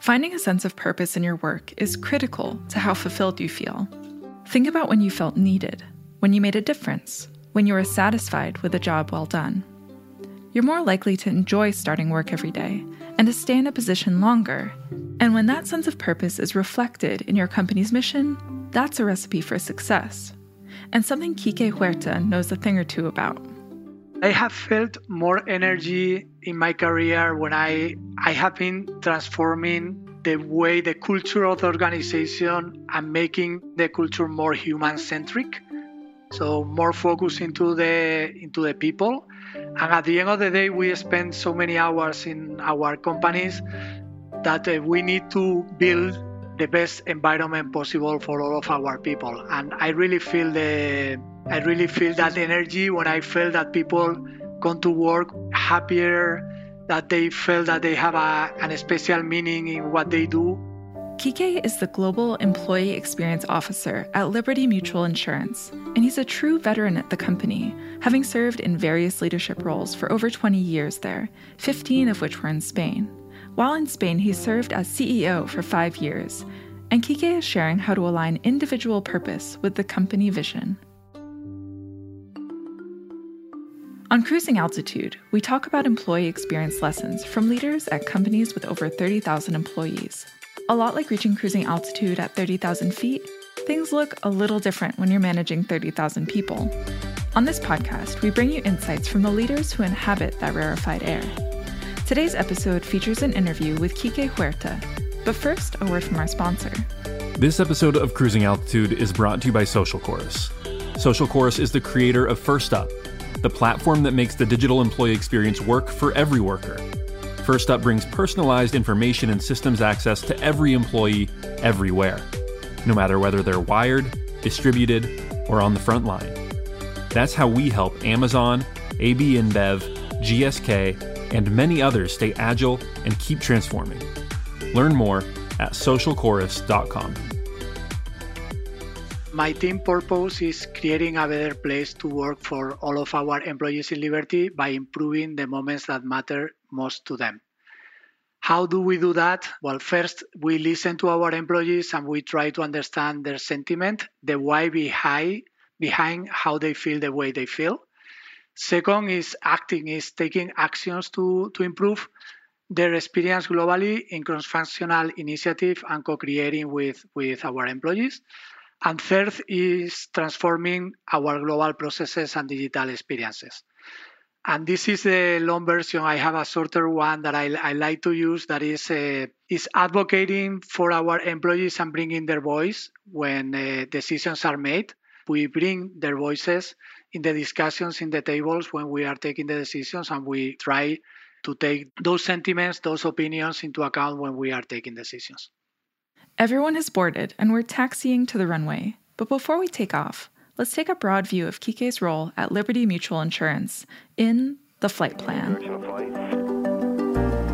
Finding a sense of purpose in your work is critical to how fulfilled you feel. Think about when you felt needed, when you made a difference, when you were satisfied with a job well done. You're more likely to enjoy starting work every day and to stay in a position longer. And when that sense of purpose is reflected in your company's mission, that's a recipe for success. And something Kike Huerta knows a thing or two about. I have felt more energy in my career when I, I have been transforming the way the culture of the organization and making the culture more human centric. So more focus into the into the people. And at the end of the day, we spend so many hours in our companies that uh, we need to build the best environment possible for all of our people. And I really feel the I really feel that energy when I feel that people come to work happier, that they feel that they have a, an special meaning in what they do. Kike is the Global Employee Experience Officer at Liberty Mutual Insurance, and he's a true veteran at the company, having served in various leadership roles for over 20 years there, 15 of which were in Spain. While in Spain, he served as CEO for five years, and Kike is sharing how to align individual purpose with the company vision. On Cruising Altitude, we talk about employee experience lessons from leaders at companies with over 30,000 employees. A lot like reaching cruising altitude at 30,000 feet, things look a little different when you're managing 30,000 people. On this podcast, we bring you insights from the leaders who inhabit that rarefied air. Today's episode features an interview with Kike Huerta. But first, a word from our sponsor. This episode of Cruising Altitude is brought to you by Social Chorus. Social Chorus is the creator of First Up, the platform that makes the digital employee experience work for every worker. First Up brings personalized information and systems access to every employee, everywhere, no matter whether they're wired, distributed, or on the front line. That's how we help Amazon, AB InBev, GSK, and many others stay agile and keep transforming. Learn more at socialchorus.com. My team purpose is creating a better place to work for all of our employees in Liberty by improving the moments that matter most to them. How do we do that? Well, first, we listen to our employees and we try to understand their sentiment, the why behind, behind how they feel the way they feel. Second is acting, is taking actions to, to improve their experience globally in cross-functional initiative and co-creating with, with our employees. And third is transforming our global processes and digital experiences. And this is the long version. I have a shorter one that I, I like to use that is, uh, is advocating for our employees and bringing their voice when uh, decisions are made. We bring their voices in the discussions in the tables when we are taking the decisions and we try to take those sentiments, those opinions into account when we are taking decisions. Everyone has boarded and we're taxiing to the runway. But before we take off, let's take a broad view of Kike's role at Liberty Mutual Insurance in the flight plan.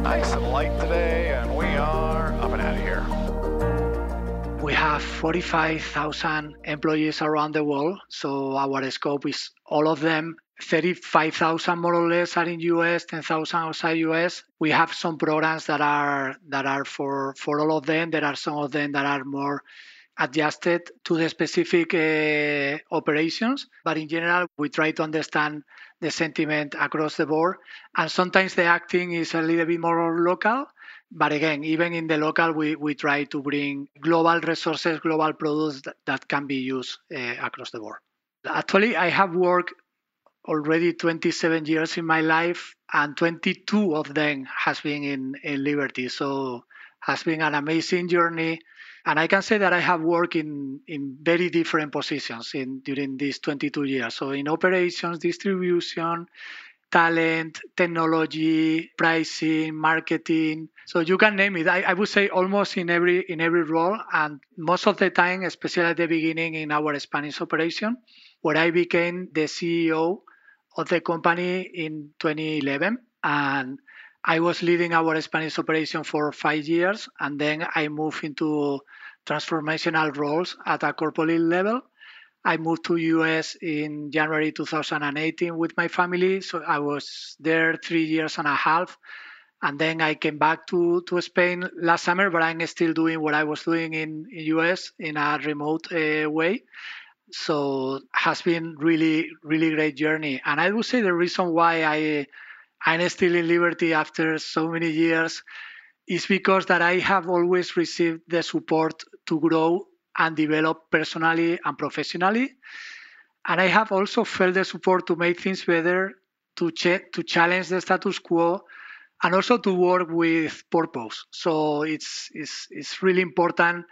Nice and light today, and we are up and out of here. We have 45,000 employees around the world, so our scope is all of them. 35,000 more or less are in US, 10,000 outside US. We have some programs that are that are for for all of them. There are some of them that are more adjusted to the specific uh, operations, but in general, we try to understand the sentiment across the board. And sometimes the acting is a little bit more local, but again, even in the local, we, we try to bring global resources, global products that, that can be used uh, across the board. Actually, I have worked already 27 years in my life, and 22 of them has been in, in Liberty. So has been an amazing journey. And I can say that I have worked in, in very different positions in during these 22 years. So in operations, distribution, talent, technology, pricing, marketing. So you can name it. I, I, would say almost in every in every role, and most of the time, especially at the beginning in our Spanish operation, where I became the CEO of the company in 2011, and I was leading our Spanish operation for five years, and then I moved into transformational roles at a corporate level I moved to US in January 2018 with my family. So I was there three years and a half. And then I came back to, to Spain last summer, but I'm still doing what I was doing in, in US in a remote uh, way. So has been really, really great journey. And I would say the reason why I I'm still in Liberty after so many years is because that I have always received the support to grow and develop personally and professionally. And I have also felt the support to make things better, to, ch- to challenge the status quo, and also to work with purpose. So it's, it's, it's really important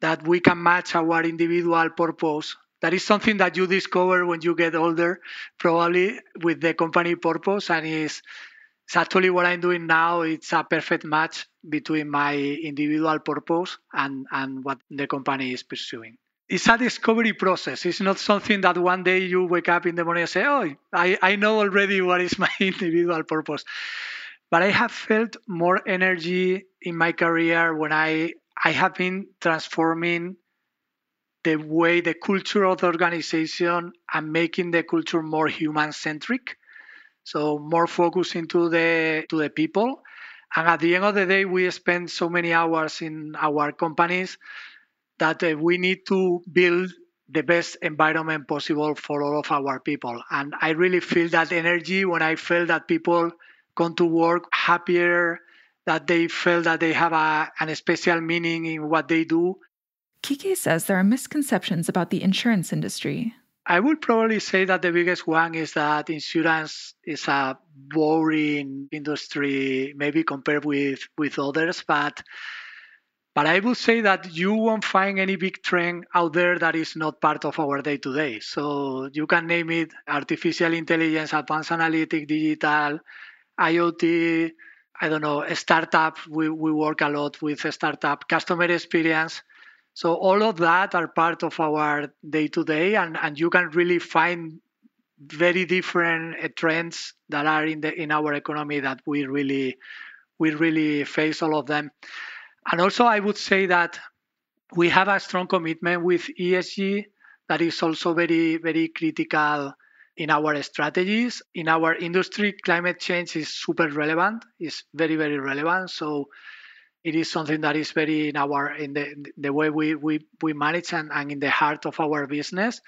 that we can match our individual purpose. That is something that you discover when you get older, probably with the company purpose, and is it's actually what I'm doing now. It's a perfect match between my individual purpose and, and what the company is pursuing. It's a discovery process. It's not something that one day you wake up in the morning and say, Oh, I, I know already what is my individual purpose. But I have felt more energy in my career when I, I have been transforming the way the culture of the organization and making the culture more human centric so more focus into the to the people. And at the end of the day we spend so many hours in our companies that uh, we need to build the best environment possible for all of our people. And i really feel that energy when i feel that people come to work happier that they feel that they have a, an special meaning in what they do Kike says there are misconceptions about the insurance industry. I would probably say that the biggest one is that insurance is a boring industry, maybe compared with, with others, but but I would say that you won't find any big trend out there that is not part of our day to day. So you can name it artificial intelligence, advanced analytic, digital, IoT, I don't know, startup. We, we work a lot with startup, customer experience. So all of that are part of our day to day, and and you can really find very different uh, trends that are in the in our economy that we really we really face all of them. And also, I would say that we have a strong commitment with ESG that is also very very critical in our strategies in our industry climate change is super relevant is very very relevant so it is something that is very in our in the the way we we, we manage and, and in the heart of our business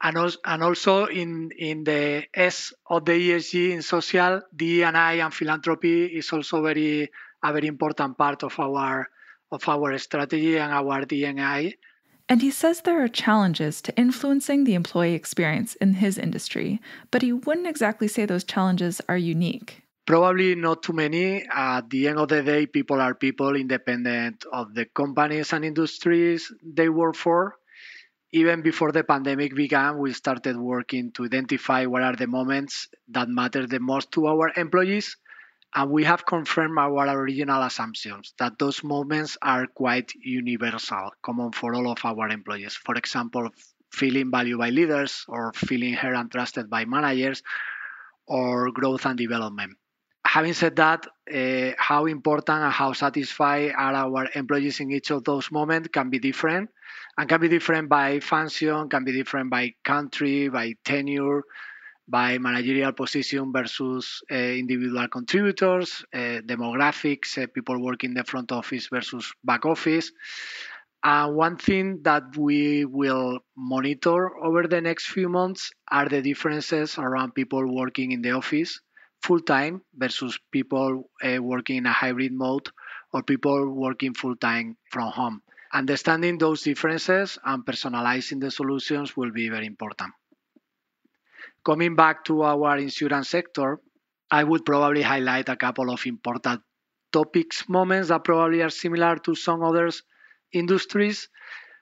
and also, and also in in the S of the ESG in social, D&I and philanthropy is also very a very important part of our of our strategy and our D&I. And he says there are challenges to influencing the employee experience in his industry, but he wouldn't exactly say those challenges are unique. Probably not too many. At the end of the day, people are people independent of the companies and industries they work for. Even before the pandemic began, we started working to identify what are the moments that matter the most to our employees. And we have confirmed our original assumptions that those moments are quite universal, common for all of our employees. For example, feeling valued by leaders, or feeling heard and trusted by managers, or growth and development having said that, uh, how important and how satisfied are our employees in each of those moments can be different and can be different by function, can be different by country, by tenure, by managerial position versus uh, individual contributors, uh, demographics, uh, people working in the front office versus back office. And one thing that we will monitor over the next few months are the differences around people working in the office full time versus people uh, working in a hybrid mode or people working full time from home. Understanding those differences and personalizing the solutions will be very important. Coming back to our insurance sector, I would probably highlight a couple of important topics, moments that probably are similar to some other industries.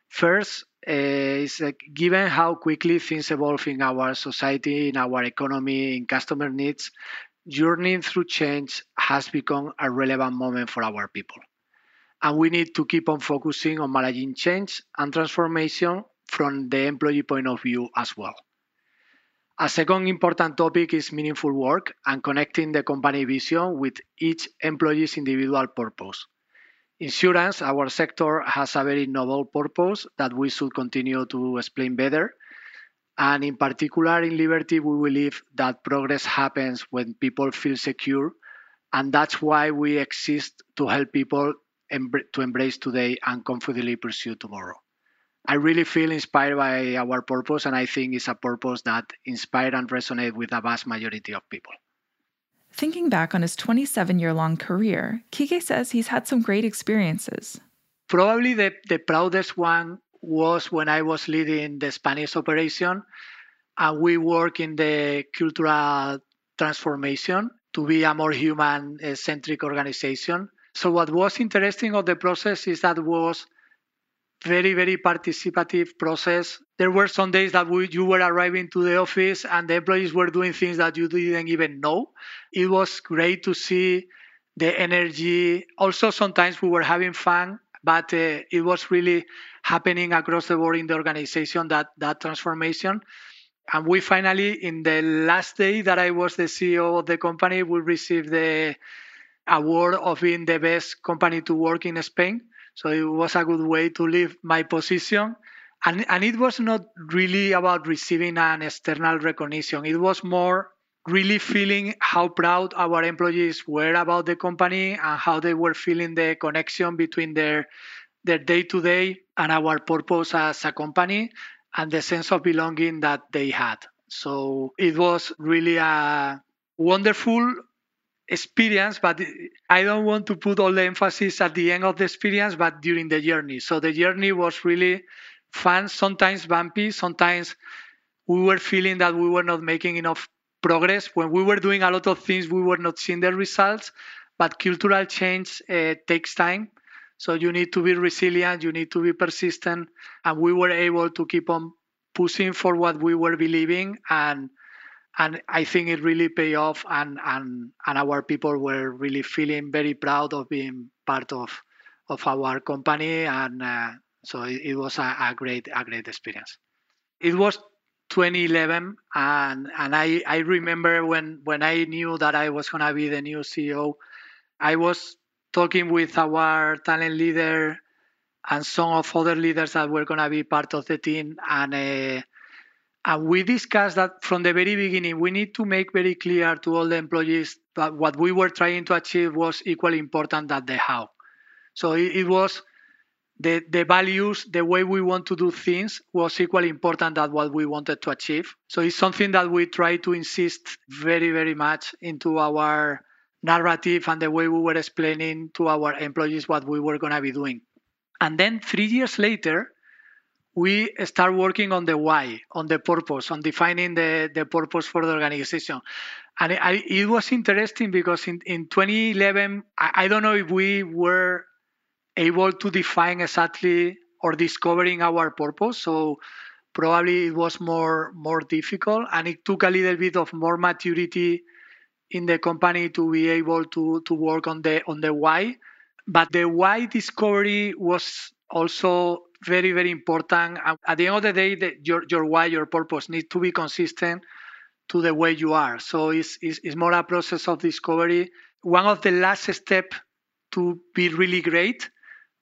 First, uh, is uh, given how quickly things evolve in our society, in our economy, in customer needs, journeying through change has become a relevant moment for our people. And we need to keep on focusing on managing change and transformation from the employee point of view as well. A second important topic is meaningful work and connecting the company vision with each employee's individual purpose. Insurance, our sector, has a very noble purpose that we should continue to explain better and in particular, in Liberty, we believe that progress happens when people feel secure And that's why we exist to help people to embrace today and confidently pursue tomorrow. I really feel inspired by our purpose, and I think it's a purpose that inspires and resonates with a vast majority of people. Thinking back on his 27 year long career, Kike says he's had some great experiences. Probably the, the proudest one was when I was leading the Spanish operation, and we work in the cultural transformation to be a more human eh, centric organization. So, what was interesting of the process is that was very very participative process. There were some days that we, you were arriving to the office and the employees were doing things that you didn't even know. It was great to see the energy. Also sometimes we were having fun but uh, it was really happening across the board in the organization that that transformation. And we finally in the last day that i was the ceo of the company we received the award of being the best company to work in spain so it was a good way to leave my position. And, and it was not really about receiving an external recognition. It was more really feeling how proud our employees were about the company and how they were feeling the connection between their their day to day and our purpose as a company and the sense of belonging that they had. So it was really a wonderful experience, but I don't want to put all the emphasis at the end of the experience, but during the journey. So the journey was really fun, sometimes bumpy, sometimes we were feeling that we were not making enough progress. When we were doing a lot of things, we were not seeing the results, but cultural change uh, takes time. So you need to be resilient, you need to be persistent, and we were able to keep on pushing for what we were believing and and I think it really paid off, and and and our people were really feeling very proud of being part of of our company, and uh, so it, it was a, a, great a great experience. It was 2011, and and I I remember when when I knew that I was gonna be the new CEO, I was talking with our talent leader and some of other leaders that were gonna be part of the team, and. Uh, and we discussed that from the very beginning, we need to make very clear to all the employees that what we were trying to achieve was equally important than the how. So it, it was the, the values, the way we want to do things was equally important than what we wanted to achieve. So it's something that we try to insist very, very much into our narrative and the way we were explaining to our employees what we were going to be doing. And then three years later, we start working on the why, on the purpose, on defining the, the purpose for the organization. And I, it was interesting because in, in 2011, I, I don't know if we were able to define exactly or discovering our purpose. So probably it was more more difficult and it took a little bit of more maturity in the company to be able to to work on the on the why but the why discovery was also very very important. At the end of the day the, your, your why your purpose needs to be consistent to the way you are. So it's, it's, it's more a process of discovery. One of the last step to be really great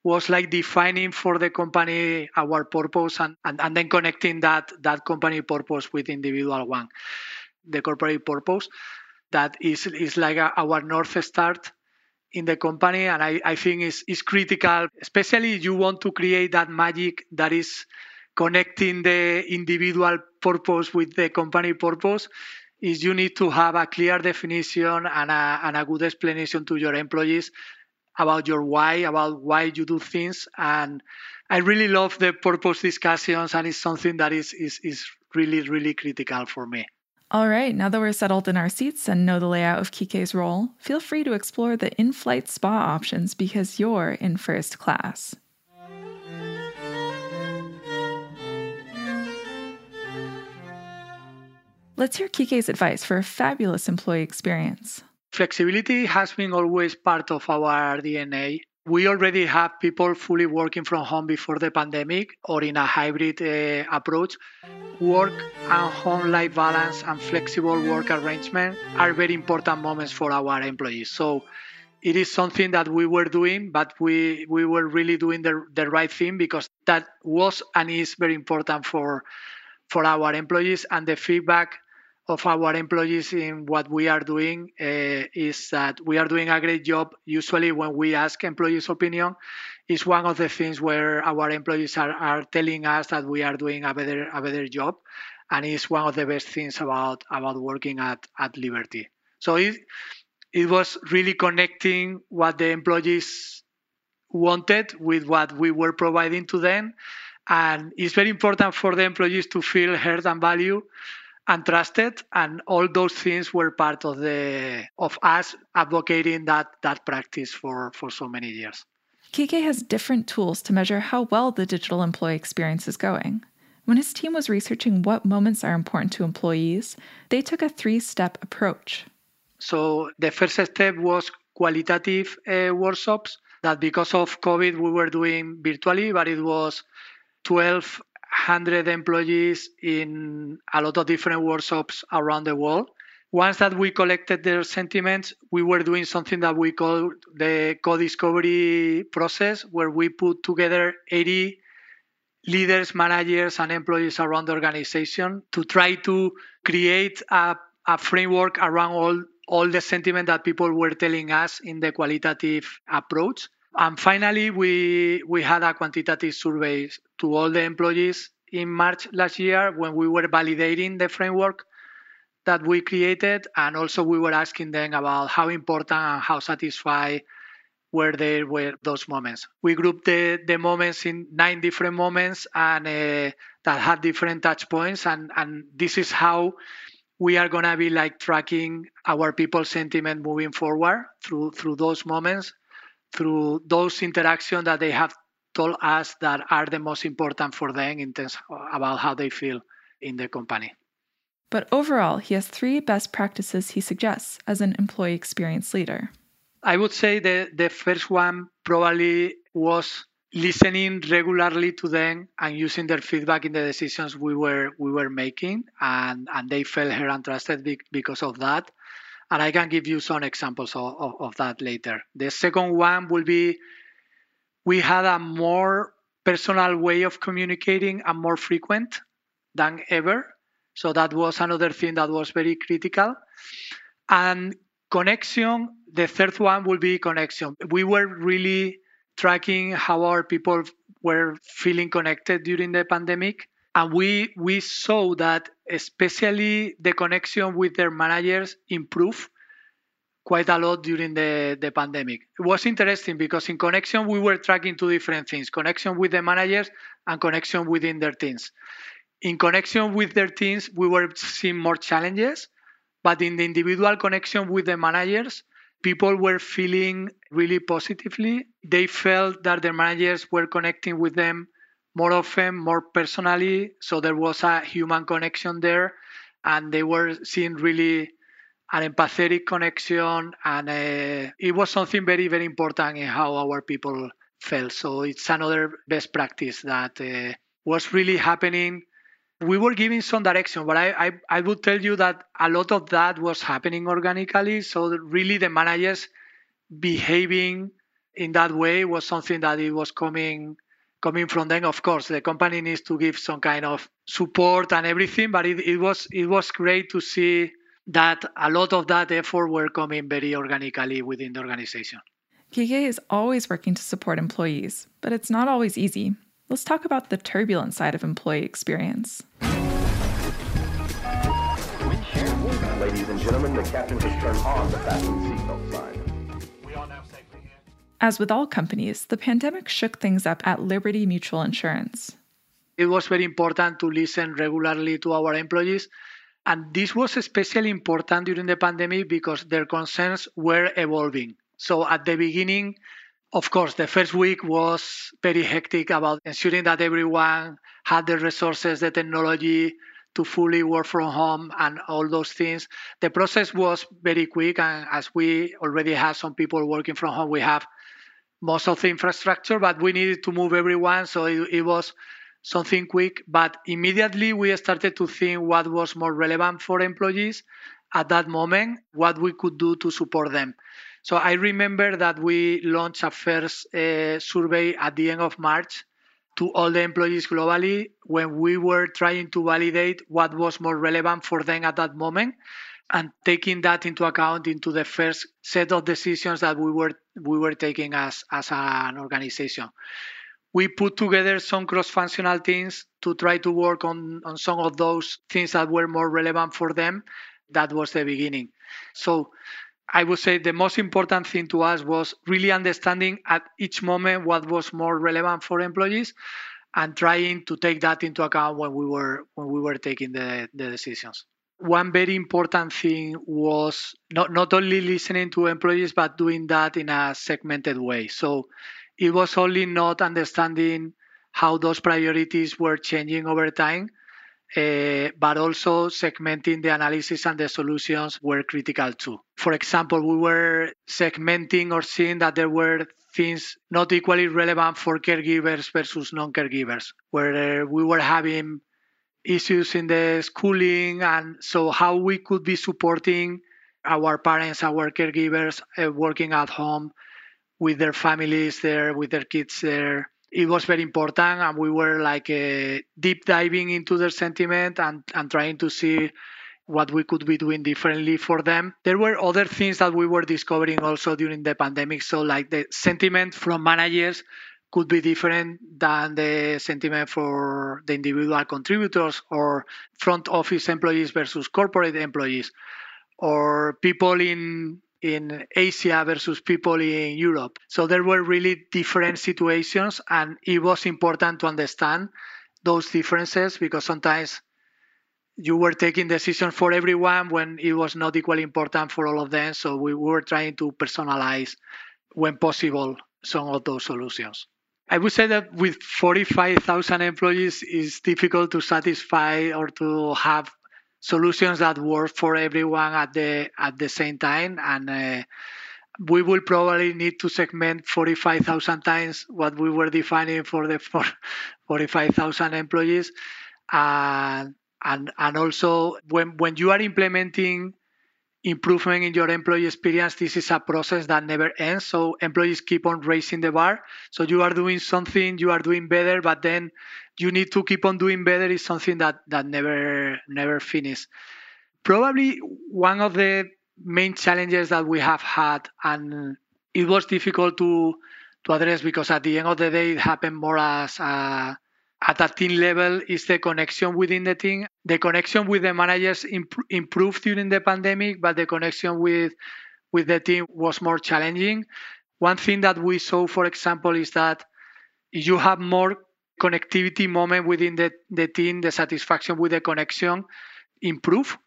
was like defining for the company our purpose and, and, and then connecting that that company purpose with individual one the corporate purpose. That is is like a, our north star in the company and I, I think is is critical, especially you want to create that magic that is connecting the individual purpose with the company purpose is you need to have a clear definition and a, and a good explanation to your employees about your why, about why you do things. And I really love the purpose discussions and it's something that is, is, is really, really critical for me. All right, now that we're settled in our seats and know the layout of Kike's role, feel free to explore the in flight spa options because you're in first class. Let's hear Kike's advice for a fabulous employee experience. Flexibility has been always part of our DNA we already have people fully working from home before the pandemic or in a hybrid uh, approach. Work and home life balance and flexible work arrangement are very important moments for our employees. So it is something that we were doing, but we, we were really doing the, the right thing because that was and is very important for, for our employees. And the feedback of our employees in what we are doing uh, is that we are doing a great job. Usually, when we ask employees' opinion, is one of the things where our employees are, are telling us that we are doing a better a better job, and it's one of the best things about about working at at Liberty. So it it was really connecting what the employees wanted with what we were providing to them, and it's very important for the employees to feel heard and valued and trusted and all those things were part of the of us advocating that that practice for for so many years. Kike has different tools to measure how well the digital employee experience is going. When his team was researching what moments are important to employees they took a three-step approach. So the first step was qualitative uh, workshops that because of covid we were doing virtually but it was 12 100 employees in a lot of different workshops around the world. Once that we collected their sentiments, we were doing something that we call the co-discovery process, where we put together 80 leaders, managers, and employees around the organization to try to create a, a framework around all, all the sentiment that people were telling us in the qualitative approach. And finally, we, we had a quantitative survey to all the employees in March last year when we were validating the framework that we created. And also, we were asking them about how important and how satisfied were they were those moments. We grouped the, the moments in nine different moments and uh, that had different touch points. And, and this is how we are to be like tracking our people's sentiment moving forward through through those moments through those interactions that they have told us that are the most important for them in terms about how they feel in the company. But overall, he has three best practices he suggests as an employee experience leader. I would say the, the first one probably was listening regularly to them and using their feedback in the decisions we were we were making and, and they felt heard and trusted because of that and I can give you some examples of, of, of that later. The second one will be we had a more personal way of communicating and more frequent than ever. So that was another thing that was very critical. And connection, the third one will be connection. We were really tracking how our people were feeling connected during the pandemic and we we saw that especially the connection with their managers improved quite a lot during the, the pandemic. It was interesting because in connection we were tracking two different things connection with the managers and connection within their teams. In connection with their teams, we were seeing more challenges, but in the individual connection with the managers, people were feeling really positively. They felt that their managers were connecting with them more often, more personally. So there was a human connection there, and they were seeing really an empathetic connection, and uh, it was something very, very important in how our people felt. So it's another best practice that uh, was really happening. We were giving some direction, but I, I, I would tell you that a lot of that was happening organically. So really, the managers behaving in that way was something that it was coming coming from them. Of course, the company needs to give some kind of support and everything, but it, it was it was great to see that a lot of that effort were coming very organically within the organization. Kike is always working to support employees, but it's not always easy. Let's talk about the turbulent side of employee experience. Ladies and gentlemen, the captain has turned on the fasten seatbelt sign. As with all companies, the pandemic shook things up at Liberty Mutual Insurance. It was very important to listen regularly to our employees. And this was especially important during the pandemic because their concerns were evolving. So at the beginning, of course, the first week was very hectic about ensuring that everyone had the resources, the technology to fully work from home and all those things. The process was very quick. And as we already have some people working from home, we have most of the infrastructure, but we needed to move everyone. So it, it was something quick. But immediately we started to think what was more relevant for employees at that moment, what we could do to support them. So I remember that we launched a first uh, survey at the end of March to all the employees globally when we were trying to validate what was more relevant for them at that moment and taking that into account into the first set of decisions that we were we were taking as as an organization. We put together some cross-functional teams to try to work on on some of those things that were more relevant for them. That was the beginning. So I would say the most important thing to us was really understanding at each moment what was more relevant for employees and trying to take that into account when we were when we were taking the, the decisions. One very important thing was not, not only listening to employees but doing that in a segmented way. So it was only not understanding how those priorities were changing over time, uh, but also segmenting the analysis and the solutions were critical too. For example, we were segmenting or seeing that there were things not equally relevant for caregivers versus non-caregivers, where uh, we were having issues in the schooling, and so how we could be supporting our parents, our caregivers, uh, working at home with their families there, with their kids there, it was very important and we were like uh, deep diving into their sentiment and, and trying to see what we could be doing differently for them. There were other things that we were discovering also during the pandemic. So, like the sentiment from managers could be different than the sentiment for the individual contributors or front office employees versus corporate employees or people in in Asia versus people in Europe. So there were really different situations, and it was important to understand those differences because sometimes you were taking decisions for everyone when it was not equally important for all of them. So we were trying to personalize, when possible, some of those solutions. I would say that with 45,000 employees, it's difficult to satisfy or to have solutions that work for everyone at the at the same time. And uh, we will probably need to segment 45,000 times what we were defining for the for 45,000 employees. And and and also when when you are implementing improvement in your employee experience this is a process that never ends. So employees keep on raising the bar. So you are doing something you are doing better but then you need to keep on doing better is something that that never never finishes probably one of the main challenges that we have had and it was difficult to to address because at the end of the day it happened more as a at a team level is the connection within the team. The connection with the managers imp- improved during the pandemic, but the connection with with the team was more challenging. One thing that we saw, for example, is that you have more connectivity moment within the, the team, the satisfaction with the connection improve.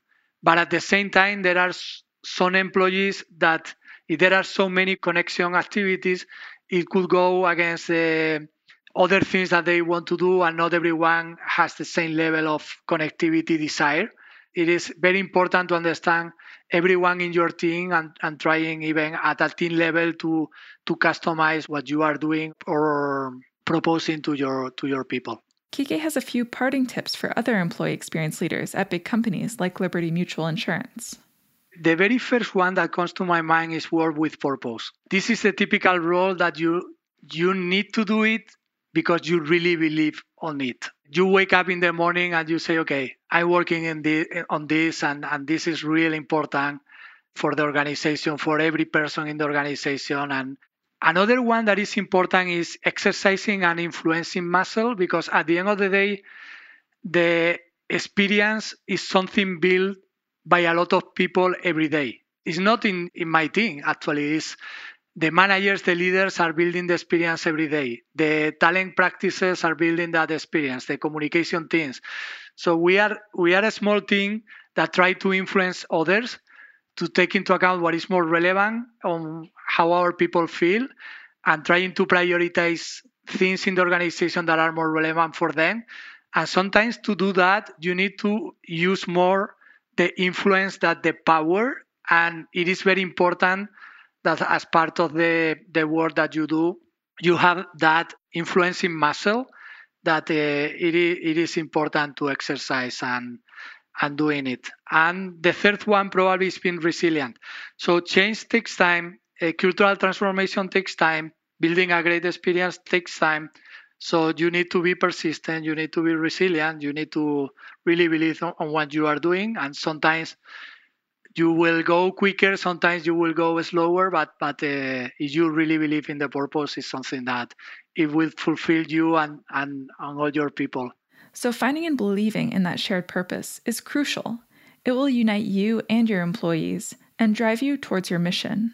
But at the same time, there are some employees that if there are so many connection activities, it could go against the other things that they want to do, and not everyone has the same level of connectivity desire. It is very important to understand everyone in your team and, and trying even at a team level to to customize what you are doing or proposing to your to your people. Kike has a few parting tips for other employee experience leaders at big companies like Liberty Mutual Insurance. The very first one that comes to my mind is work with purpose. This is a typical role that you you need to do it because you really believe on it. You wake up in the morning and you say, okay, I'm working in the, on this and, and this is really important for the organization, for every person in the organization. And another one that is important is exercising and influencing muscle because at the end of the day, the experience is something built by a lot of people every day. It's not in, in my team, actually. It's the managers, the leaders are building the experience every day. The talent practices are building that experience, the communication teams. So we are we are a small team that try to influence others to take into account what is more relevant on how our people feel and trying to prioritize things in the organization that are more relevant for them. And sometimes to do that, you need to use more the influence that the power. And it is very important that as part of the, the work that you do, you have that influencing muscle that uh, it, it is important to exercise and and doing it. And the third one probably is being resilient. So change takes time. A cultural transformation takes time. Building a great experience takes time. So you need to be persistent, you need to be resilient, you need to really believe on what you are doing. And sometimes you will go quicker, sometimes you will go slower, but but uh, if you really believe in the purpose, it's something that it will fulfill you and, and, and all your people. So finding and believing in that shared purpose is crucial. It will unite you and your employees and drive you towards your mission.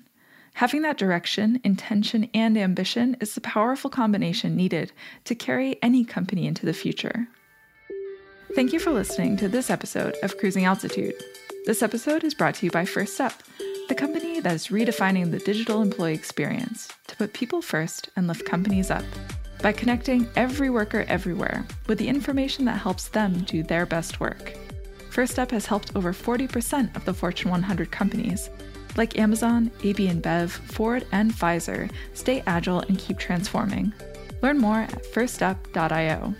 Having that direction, intention, and ambition is the powerful combination needed to carry any company into the future. Thank you for listening to this episode of Cruising Altitude. This episode is brought to you by First Up, the company that is redefining the digital employee experience to put people first and lift companies up by connecting every worker everywhere with the information that helps them do their best work. First Up has helped over 40% of the Fortune 100 companies like Amazon, AB InBev, Ford, and Pfizer, stay agile and keep transforming. Learn more at firstup.io.